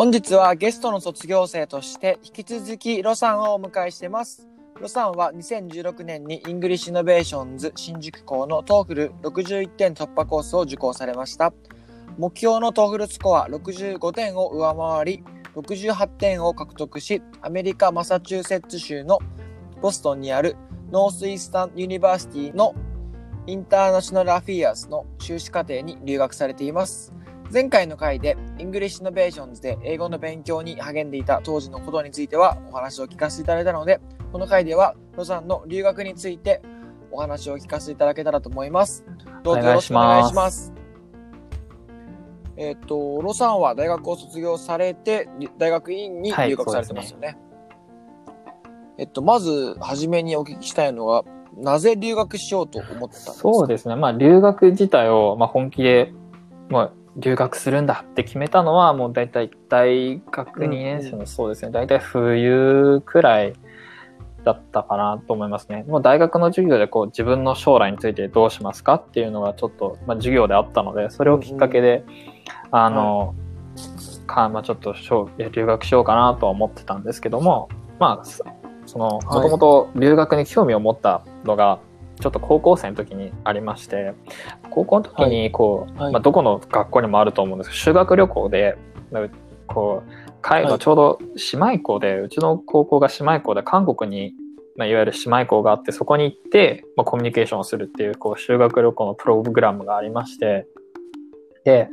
本日はゲストの卒業生として引き続きロさんをお迎えしてます。ロさんは2016年に English Innovations 新宿校の TOEFL61 点突破コースを受講されました。目標の TOEFL スコア65点を上回り、68点を獲得し、アメリカ・マサチューセッツ州のボストンにある Northeastern University の International Affairs の修士課程に留学されています。前回の回で、 English Innovations で英語の勉強に励んでいた当時のことについてはお話を聞かせていただいたので、この回ではロさんの留学についてお話を聞かせていただけたらと思います。どうぞよろしくお願いします。えっ、と、ロさんは大学を卒業されて、大学院にはい留学されてますよね。えっと、まず、はじめにお聞きしたいのは、なぜ留学しようと思ったんですか？そうですね。まあ、留学自体を、まあ、本気で、まあ、留学するんだって決めたのは、もう大体大学2年生の、そうですね。大体冬くらいだったかなと思いますね。もう大学の授業でこう自分の将来についてどうしますかっていうのがちょっと、まあ、授業であったので、それをきっかけで、あの、かまあ、ちょっとしょういや留学しようかなとは思ってたんですけども、まあ、そその、もともと留学に興味を持ったのが、ちょっと高校生の時にありまして、高校の時にこう、はいまあ、どこの学校にもあると思うんですけど、修学旅行で、まあこう、海はいのちょうど姉妹校で、うちの高校が姉妹校で韓国に、まあ、いわゆる姉妹校があって、そこに行って、まあ、コミュニケーションをするっていう、こう、修学旅行のプログラムがありまして、で、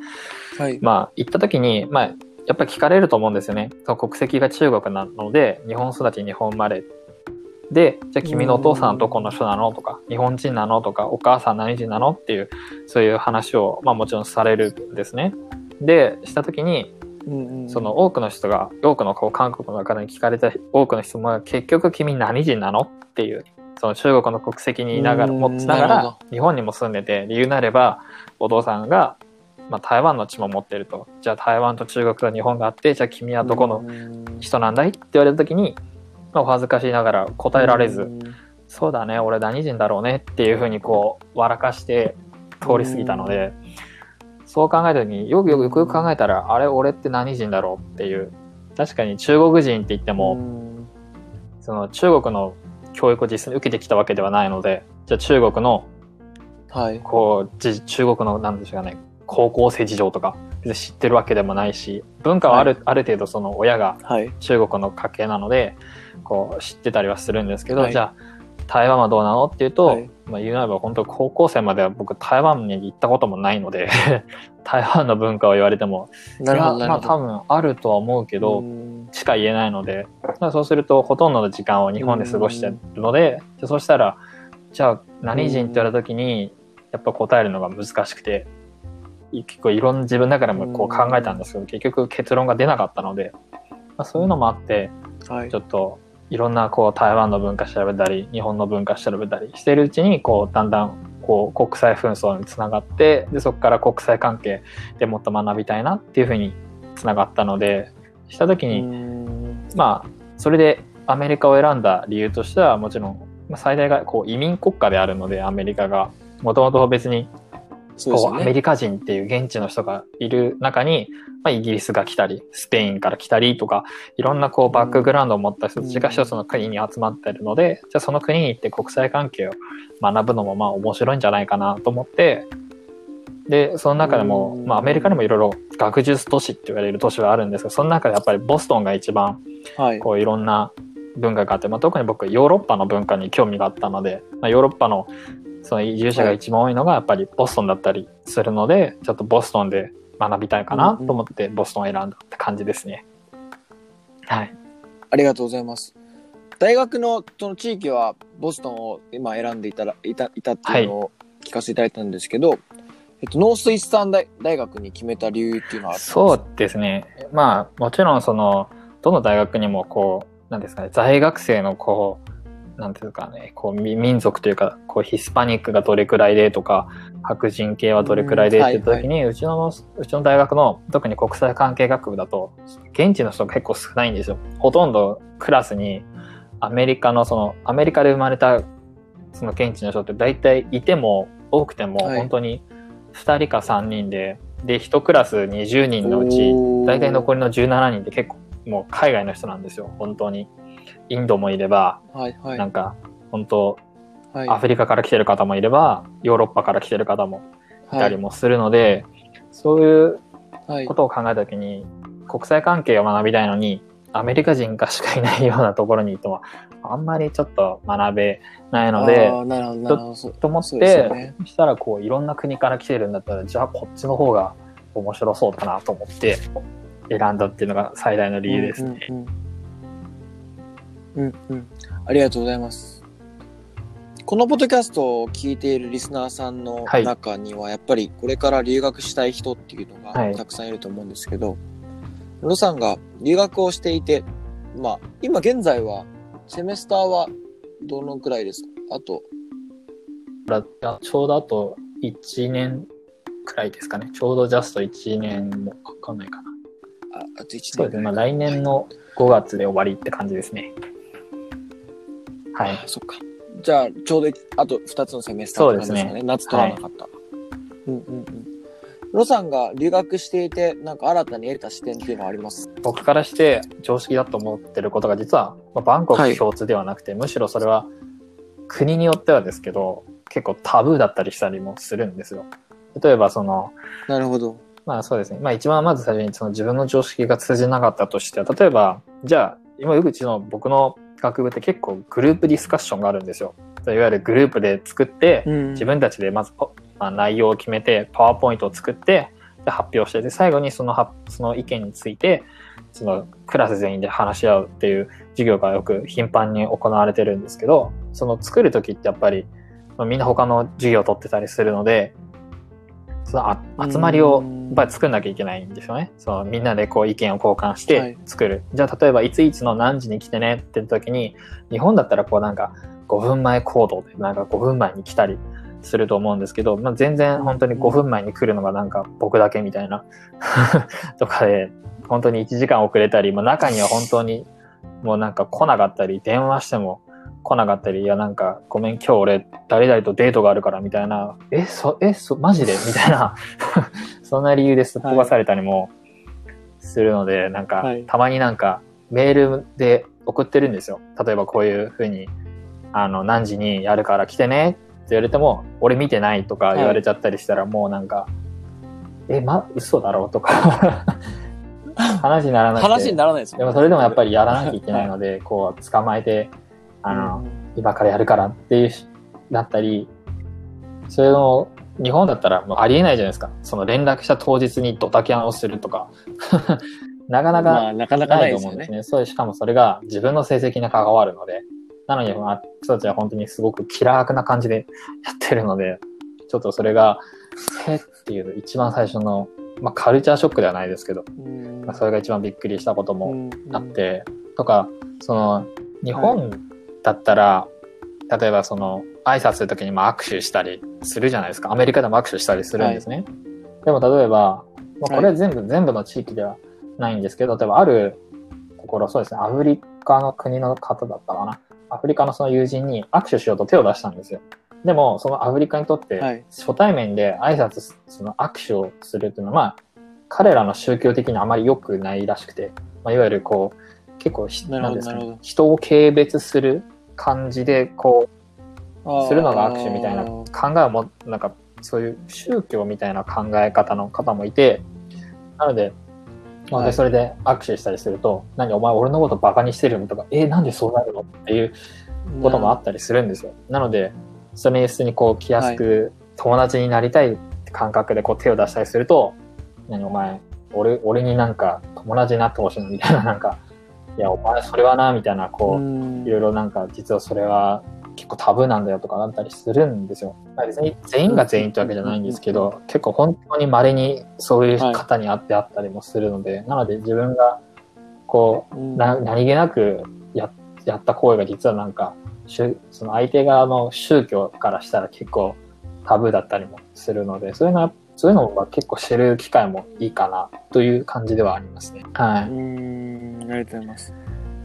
はい。まあ、行った時に、まあ、やっぱり聞かれると思うんですよね。その国籍が中国なので、日本育ち、日本生まれ。で、じゃあ君のお父さんどこの人なのとか、日本人なのとか、お母さん何人なのっていう、そういう話を、まあもちろんされるんですね。で、した時に、その多くの人が、多くのこう韓国の方に聞かれた多くの質問が、結局君何人なのっていう、その中国の国籍にいながら、うん持ちながら、日本にも住んでて、理由なれば、お父さんが、まあ、台湾の血も持ってると。じゃあ台湾と中国と日本があって、じゃあ君はどこの人なんだいって言われた時に、まあ、お恥ずかしいながら答えられず、うんそうだね、俺何人だろうねっていうふうにこう、笑かして通り過ぎたので、そう考えた時によくよくよく考えたら、あれ、俺って何人だろうっていう。確かに中国人って言っても、うんその中国の教育を実際に受けてきたわけではないので、じゃあ中国の、はい。こう、じ中国の、なんでしょうかね、高校生事情とか、知ってるわけでもないし、文化はある、ある程度その親がはい。中国の家系なので、こう、知ってたりはするんですけど、はい。じゃあ、台湾はどうなのっていうと、はい。まあ言うなれば本当高校生までは僕台湾に行ったこともないので、台湾の文化を言われても、なるほど、まあ。多分あるとは思うけど、うん。しか言えないので、まあそうするとほとんどの時間を日本で過ごしてるので、そうしたら、じゃあ何人って言われた時に、やっぱ答えるのが難しくて、い結構いろんな自分の中でもこう考えたんですけど、結局結論が出なかったので、まあ、そういうのもあって、はいち。ょっといろんなこう台湾の文化調べたり、日本の文化調べたりしてるうちに、こうだんだんこう国際紛争につながって、でそこから国際関係でもっと学びたいなっていうふうにつながったので、した時に、うんまあ、それでアメリカを選んだ理由としては、もちろん、まあ最大がこう移民国家であるので、アメリカが。もともと別にこうアメ。リカ人っていう現地の人がいる中に、まあ、イギリスが来たり、スペインから来たりとか、いろんなこうバックグラウンドを持った人たちが一つの国に集まってるので、じゃあその国に行って国際関係を学ぶのもまあ面白いんじゃないかなと思って、で、その中でも、うんまあアメリカにもいろいろ学術都市って言われる都市はあるんですが、その中でやっぱりボストンが一番はい。こういろんな文化があって、まあ、特に僕ヨーロッパの文化に興味があったので、まあ、ヨーロッパのその移住者が一番多いのがやっぱりボストンだったりするので、ちょっとボストンで学びたいかなと思ってボストンを選んだって感じですね。はい。ありがとうございます。大学のその地域はボストンを今選んでいたらいたいたっていうのを聞かせていただいたんですけど、えっと、ノースイスタン大大学に決めた理由っていうのはそうですね。まあ、もちろんその、どの大学にもこう、なんですかね、在学生のこう、なんていうかね、こう、み民族というか、こう、ヒスパニックがどれくらいでとか、白人系はどれくらいでって言った時に、うちの、うちの大学の、特に国際関係学部だと、現地の人が結構少ないんですよ。ほとんどクラスに、アメリカのその、アメリカで生まれた、その現地の人って大体いても、多くても、はい本当に2人か3人で、で、1クラス20人のうち、大体残りの17人って結構もう海外の人なんですよ、本当に。インドもいれば、はいはい。なんか本当、はい。アフリカから来てる方もいれば、ヨーロッパから来てる方もい。たりもするので、そういうはい。ことを考えたときに、国際関係を学びたいのに、アメリカ人かしかいないようなところにいても、あんまりちょっと学べないので、と思って、よね。そしたらこういろんな国から来てるんだったら、じゃあこっちの方が面白そうだなと思って選んだっていうのが最大の理由ですね。うんうんうん、うんうんありがとうございます。このポッドキャストを聞いているリスナーさんのはい中には、やっぱりこれから留学したい人っていうのはいがたくさんいると思うんですけど、ロさんが留学をしていて、まあ、今現在は、セメスターはどのくらいですか？あと、ちょうどあと1年くらいですかね。ちょうどジャスト1年もかかんないかな。ああと1年そうですね。まあ来年の5月で終わりって感じですね。はい。あそっか。じゃあ、ちょうどあと2つのセメスターですかね。そうです夏取らなかった。うんうんうん。ロさんが留学していて、なんか新たに得た視点っていうのはあります？僕からして常識だと思ってることが実は、まあ、バンコク共通ではなくて、むしろそれは国によってはですけど、結構タブーだったりしたりもするんですよ。例えばその、なるほど。まあそうですね。まあ一番まず最初にその自分の常識が通じなかったとしては、例えば、じゃあ、今、うちの僕の学部って結構グループディスカッションがあるんですよ。いわゆるグループで作って、うん自分たちでまず、まあ、内容を決めて、パワーポイントを作って、で発表して、で、最後にそのは、その意見について、そのクラス全員で話し合うっていう授業がよく頻繁に行われてるんですけど、その作るときってやっぱり、まあみんな他の授業を取ってたりするので、そのあ集まりをやっぱり作んなきゃいけないんですよね。そのみんなでこう意見を交換しはいて作る。じゃあ例えばいついつの何時に来てねって時に、日本だったらこうなんか5分前行動でなんか5分前に来たりすると思うんですけど、まあ、全然本当に5分前に来るのがなんか僕だけみたいな とかで、本当に1時間遅れたり、まあ、中には本当にもうなんか来なかったり、電話しても来なかったり、いやなんかごめん今日俺誰々とデートがあるからみたいな、え、そ、え、そ、マジで？みたいな、そんな理由ですっ飛ばされたりもするので、なんかはい。たまになんかメールで送ってるんですよ。例えばこういうふうに、あの、何時にやるから来てねって言われても、俺見てないとか言われちゃったりしたら、もうなんか、え、ま、嘘だろうとか、話にならなくて。話にならないですでもそれでもやっぱりやらなきゃいけないので、こう、捕まえて、あの、今からやるからっていうし、だったり、それの、日本だったらもうありえないじゃないですか。その連絡した当日にドタキャンをするとか。なかなかまあ、なかなかなない。と思うんですね。そうしかもそれが自分の成績に関わるので、なのに、まあ、人たちは本当にすごく気楽な感じでやってるので、ちょっとそれが、へっていう一番最初の、まあ、カルチャーショックではないですけど、うんまあ、それが一番びっくりしたこともうんあって、とか、その、日本だったら、例えばその、挨拶するときにも握手したりするじゃないですか。アメリカでも握手したりするんですね。でも例えば、まあ、これは全部、全部の地域ではないんですけど、例えばあるところ、そうですね、アフリカの国の方だったかな。アフリカのその友人に握手しようと手を出したんですよ。でも、そのアフリカにとって、はい。初対面で挨拶す、その握手をするっていうのは、まあ、彼らの宗教的にあまり良くないらしくて、まあ、いわゆるこう、結構ですかね人を軽蔑する感じで、こう、するのが握手みたいなあ考ーえをも、なんか、そういう宗教みたいな考え方の方もいて、なので、まあはい。でそれで握手したりすると、何お前俺のことバカにしてるのとか、えなんでそうなるのっていうこともあったりするんですよ。なので、それに普通にこう来やすく友達になりたいって感覚でこう手を出したりすると、何お前、俺、俺になんか友達になってほしいのみたいななんか、いや、お前それはな、みたいな、こう、んいろいろなんか、実はそれは結構タブーなんだよとかなったりするんですよ。まあ別に全員が全員ってわけじゃないんですけど、結構本当に稀にそういう方に会ってあったりもするので、なので自分が、こう、何気なくややった行為が実はなんか、宗その相手側の宗教からしたら結構タブーだったりもするので、そういうのは、そういうのは結構知る機会もいいかなという感じではありますね。はうい。りがとうございます。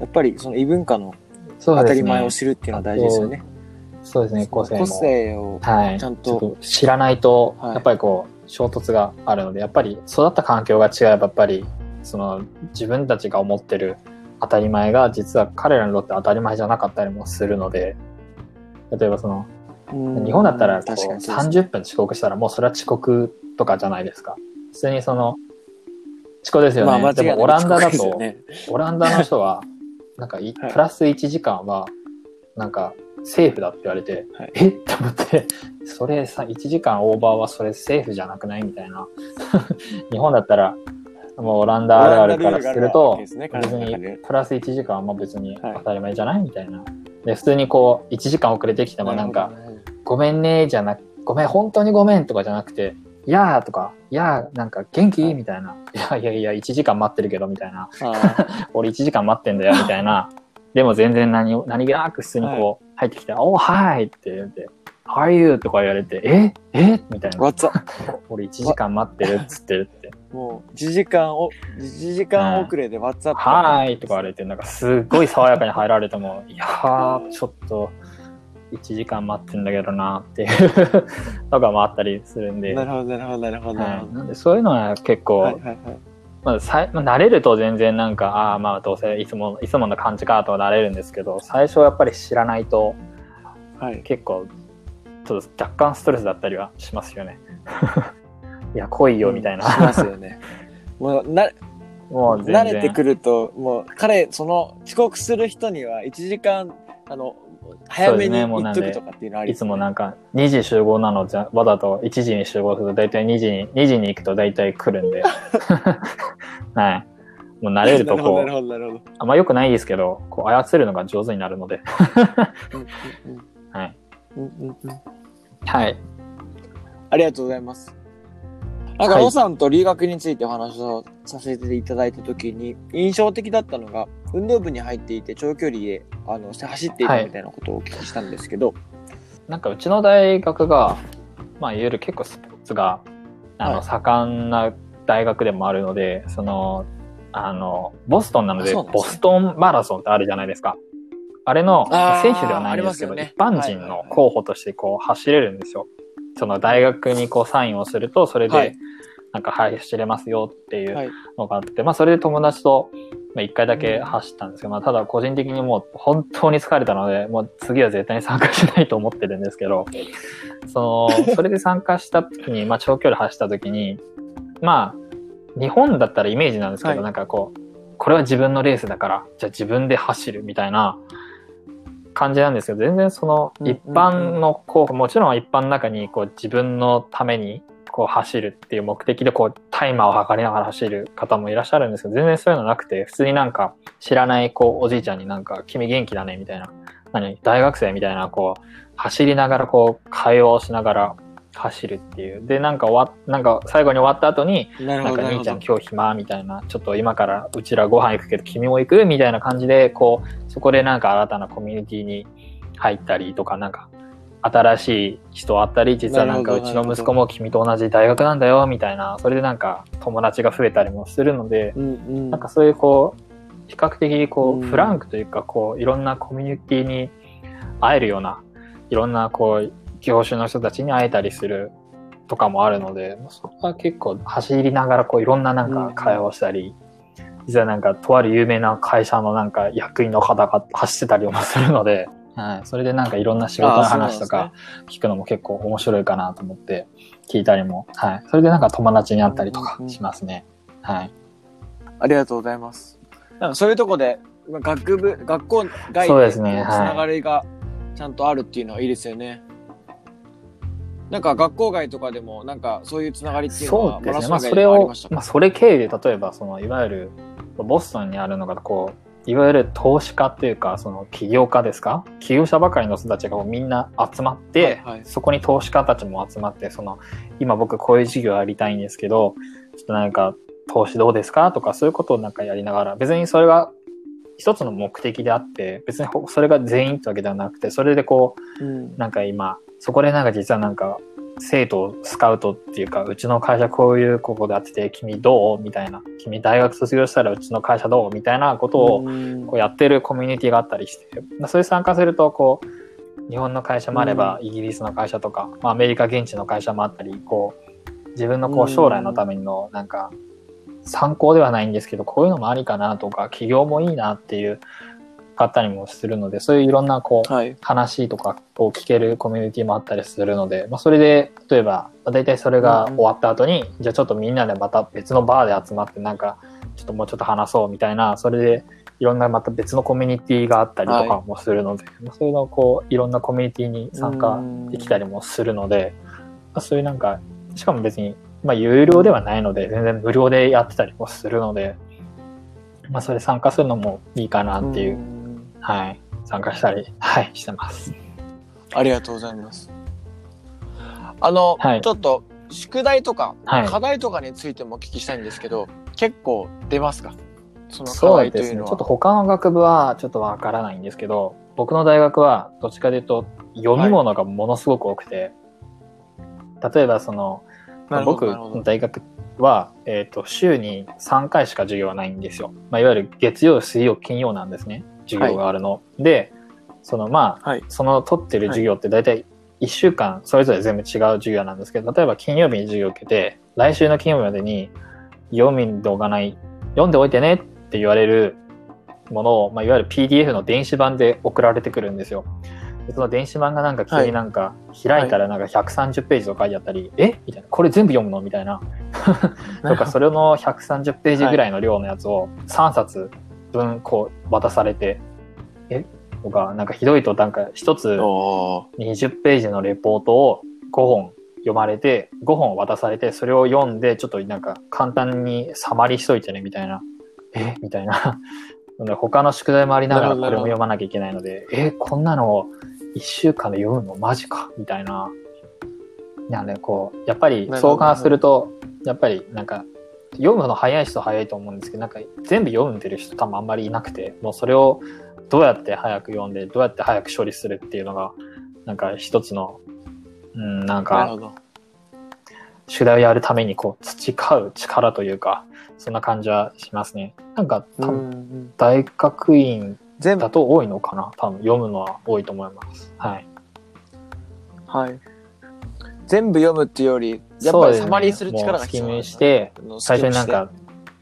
やっぱりその異文化の当たり前を知るっていうのは大事ですよね。そうですね、個性も。個性を、はい。ちゃんとちょっ知らないと、はいやっぱりこう、衝突があるので、やっぱり育った環境が違えば、やっぱり、その、自分たちが思ってる当たり前が、実は彼らにとって当たり前じゃなかったりもするので、例えばその、うん日本だったらこう確かにそうですね30分遅刻したらもうそれは遅刻とかじゃないですか。普通にその、遅刻ですよね。まあでもオランダだと、ね。オランダの人は、なんかい、はいプラス1時間は、なんか、セーフだって言われて、はい。え？って思って、それさ、1時間オーバーはそれセーフじゃなくないみたいな。日本だったら、もうオランダあるあるからすると、別にプラス1時間はまあ別に当たり前じゃないみたいな。で、普通にこう、1時間遅れてきてもなんか、ごめんねじゃなく、ごめん、本当にごめんとかじゃなくて、いやーとか、いやーなんか元気？みたいな。いやいやいや、1時間待ってるけど、みたいな。あ俺1時間待ってんだよ、みたいな。でも全然何を、何気なく普通にこう、入ってきて、おー、はいって言って、How are you? とか言われて、え？え？みたいあ、な。わっざ。俺1時間待ってるっつってるって。もう、1時間を、1時間遅れで WhatsApp。はーいとか言われて、なんかすっごい爽やかに入られても、いやー、ちょっと、1時間待ってんだけどなっていう とかもあったりするんで。なるほど、なるほど、なるほど。はい、なんでそういうのは結構、はいはいはい。まあさいまあ、慣れると全然なんか、ああ、まあどうせいつも、いつもの感じかとは慣れるんですけど、最初はやっぱり知らないとはい。結構、ちょっと若干ストレスだったりはしますよね。いや、来いよみたいな。しますよね。もう、な、もう。慣れてくると、もう、彼、その、遅刻する人には1時間、あの、早めにそうですねもうなんで言っとくとかっていうのありいつもなんか2時集合なのじゃ、わざと1時に集合すると大体2時に、2時に行くと大体来るんで。はい。もう慣れるとこう。あんま良くないですけど、こう操るのが上手になるので。はい。はい。ありがとうございます。なんか、はい。ロさんと留学についてお話をさせていただいたときに、印象的だったのが、運動部に入っていて、長距離で、あの、走っていたみたいなことをお聞きしたんですけど、なんかうちの大学が、まあいわゆる結構スポーツが、あの、はい。盛んな大学でもあるので、その、あの、ボストンなので、ボストンマラソンってあるじゃないですか。あれの選手ではないんですけど、あります一般人の候補としてこう走れるんですよ。その大学にこうサインをすると、それはい。で、なんか走れますよっていうはい。のがあって、まあそれで友達と、まあ一回だけ走ったんですけど、まあただ個人的にもう本当に疲れたので、もう次は絶対に参加しないと思ってるんですけど、その、それで参加した時に、まあ長距離走った時に、まあ、日本だったらイメージなんですけど、はい。なんかこう、これは自分のレースだから、じゃあ自分で走るみたいな感じなんですけど、全然その一般の候補、もちろん一般の中にこう自分のためにこう走るっていう目的でこうタイマーを測りながら走る方もいらっしゃるんですけど、全然そういうのなくて、普通になんか知らないこうおじいちゃんになんか君元気だねみたいな、何？大学生みたいなこう走りながらこう会話をしながら走るっていう。で、なんか終わっ、なんか最後に終わった後に、なんか。兄ちゃん今日暇みたいな、ちょっと今からうちらご飯行くけど君も行く？みたいな感じで、こう、そこでなんか新たなコミュニティに入ったりとか、なんか、新しい人会ったり、実はなんかうちの息子も君と同じ大学なんだよ、みたいな、それでなんか友達が増えたりもするので、うんうん。なんかそういうこう、比較的こうんう、フランクというか、こう、いろんなコミュニティに会えるような、いろんなこう、業種の人たちに会えたりするとかもあるので、そこは結構走りながらこう、いろんななんか会話をしたり、実はなんか、とある有名な会社のなんか役員の方が走ってたりもするので、はい。それでなんかいろんな仕事の話とか聞くのも結構面白いかなと思って聞いたりも、はい。それでなんか友達に会ったりとかしますね。はい。ありがとうございます。なんかそういうとこで、まあ学部、学校外そうでつながりがちゃんとあるっていうのはいいですよね。なんか学校外とかでも、なんかそういうつながりっていうのは、そうですね。まあ、それをまあ、それ経由で、例えば、その、いわゆる、ボストンにあるのが、こう、いわゆる投資家というか、その起業家ですか？起業者ばかりの人たちがみんな集まって、はいはいそこに投資家たちも集まって、その、今僕こういう事業やりたいんですけど、ちょっとなんか投資どうですかとかそういうことをなんかやりながら、別にそれが一つの目的であって、別にほそれが全員ってわけではなくて、それでこう、うん。なんか今、そこでなんか実はなんか、生徒をスカウトっていうか、うちの会社こういうここでやってて、君どうみたいな。君大学卒業したらうちの会社どうみたいなことをうんこうやってるコミュニティがあったりして、まあそれ参加すると、こう、日本の会社もあれば、イギリスの会社とか、まあアメリカ現地の会社もあったり、こう、自分のこうんう将来のためのなんか、参考ではないんですけど、こういうのもありかなとか、起業もいいなっていう方にもするので、そういういろんなこう、はい。話とかを聞けるコミュニティもあったりするので、まあ、それで例えばまあ大体それが終わった後に、じゃあちょっとみんなでまた別のバーで集まってなんかちょっともうちょっと話そうみたいなそれでいろんなまた別のコミュニティがあったりとかもするので、まあそういうのをこういろんなコミュニティに参加できたりもするので、まあ、そういうなんかしかも別に、まあ、有料ではないので全然無料でやってたりもするので、まあ、それ参加するのもいいかなっていう、んはい参加したり、はい、してます。ありがとうございます。あの、はいちょっと宿題とか、はい課題とかについてもお聞きしたいんですけど、結構出ますか？その課そうですね。題というのは。ちょっと他の学部はちょっとわからないんですけど、僕の大学はどっちかというと読み物がものすごく多くて、例えばその、僕の大学は、えっ、と、週に3回しか授業がないんですよ。まあ、いわゆる月曜、水曜、金曜なんですね。授業があるの。で、そのまあ、はい。その取ってる授業って大体1週間それぞれ全部違う授業なんですけど、例えば金曜日に授業を受けて、来週の金曜日までに読んでおかない、読んでおいてねって言われるものを、まあ、いわゆる PDF の電子版で送られてくるんですよ。でその電子版がなんか急になんか開いたらなんか130ページとか書いてあったり、え？みたいな、これ全部読むの？みたいな。とか、それの130ページぐらいの量のやつを3冊分こう渡されて、え？とか、なんかひどいとなんか一つおー。20ページのレポートを5本読まれて、5本渡されて、それを読んで、ちょっとなんか簡単にサマリしといてね、みたいな。え？みたいな。他の宿題もありながらこれも読まなきゃいけないので、え？こんなのを1週間で読むの？マジか。みたいな。なんで、こう、やっぱり相関すると、やっぱりなんか、読むの早い人は早いと思うんですけど、なんか全部読んでる人多分あんまりいなくて、もうそれをどうやって早く読んで、どうやって早く処理するっていうのが、なんか一つの、うん、なんかほど。宿題をやるためにこう培う力というか、そんな感じはしますね。なんか多う分大学院全部だ、と多いのかな？多分読むのは多いと思います。はい。はい。全部読むっていうより、やっぱりサマリーする力が必要なんだして、の最初になんか、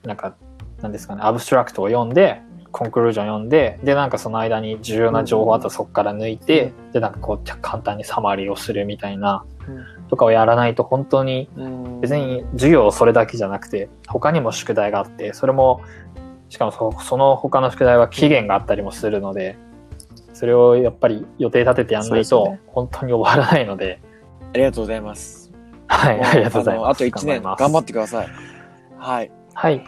なんか、なんですかね、アブストラクトを読んで、コンクルージョン読んで、で、なんかその間に重要な情報あったらそこから抜いて、で、なんかこう、簡単にサマリーをするみたいな、とかをやらないと本当にうん。別に授業それだけじゃなくて他にも宿題があってそれもしかもそその他の宿題は期限があったりもするのでそれをやっぱり予定立ててやんないと本当に終わらないので、ありがとうございます。はい、ありがとうございます。あと1年頑張ってください。はい。はい。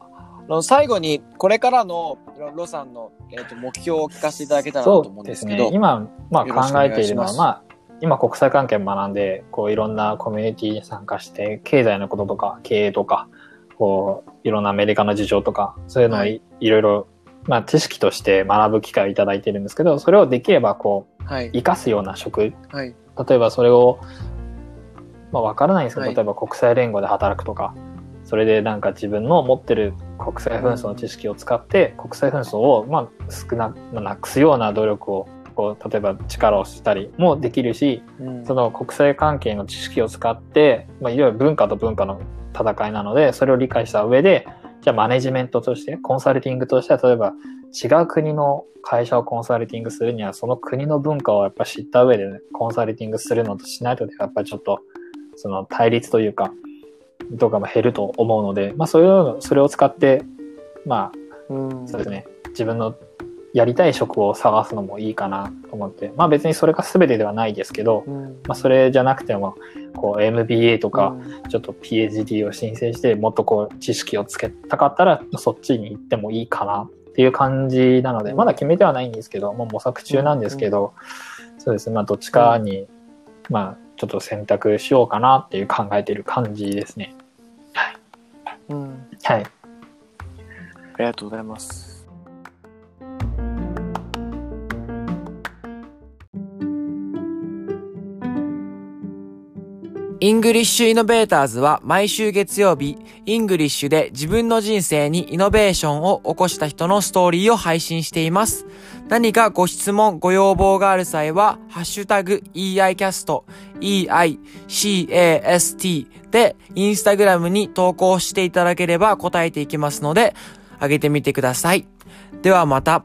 あの最後に、これからのロロさんの、えー、と目標を聞かせていただけたらなと思そうですすうんでけど。ね。今、まあ考えているのは、まあ、今国際関係学んで、こういろんなコミュニティに参加して、経済のこととか、経営とか、こう、いろんなアメリカの事情とか、そういうのをい,、はいろいろ、まあ知識として学ぶ機会をいただいてるんですけど、それをできればこう、はい。活かすような職、はい。例えばそれを、まあわからないんですけど、はい。例えば国際連合で働くとか、それでなんか自分の持ってる国際紛争の知識を使って、国際紛争をまあ少な、まあなくすような努力を、こう、例えば力をしたりもできるし、うん。その国際関係の知識を使って、まあいわゆる文化と文化の戦いなので、それを理解した上で、じゃあマネジメントとして、コンサルティングとしては、例えば違う国の会社をコンサルティングするには、その国の文化をやっぱ知った上で、ね、コンサルティングするのとしないと、やっぱりちょっと、その対立というか、とかも減ると思うので、まあそういうの、それを使って、まうん。あ、そうですね、自分のやりたい職を探すのもいいかなと思って、まあ別にそれが全てではないですけど、うん。まあそれじゃなくても、こう MBA とか、うん。ちょっと PhD を申請して、もっとこう知識をつけたかったら、そっちに行ってもいいかなっっていう感じなので、まだ決めてはないんですけど、もう模索中なんですけど、そうですね、まあどっちかに、まあちょっと選択しようかなっていう考えてる感じですね。はい。うん。はい。ありがとうございます。 English Innovations は毎週月曜日、 English で自分の人生にイノベーションを起こした人のストーリーを配信しています。何かご質問、ご要望がある際は、ハッシュタグ EICAST、EICAST でインスタグラムに投稿していただければ答えていきますので、あげてみてください。ではまた。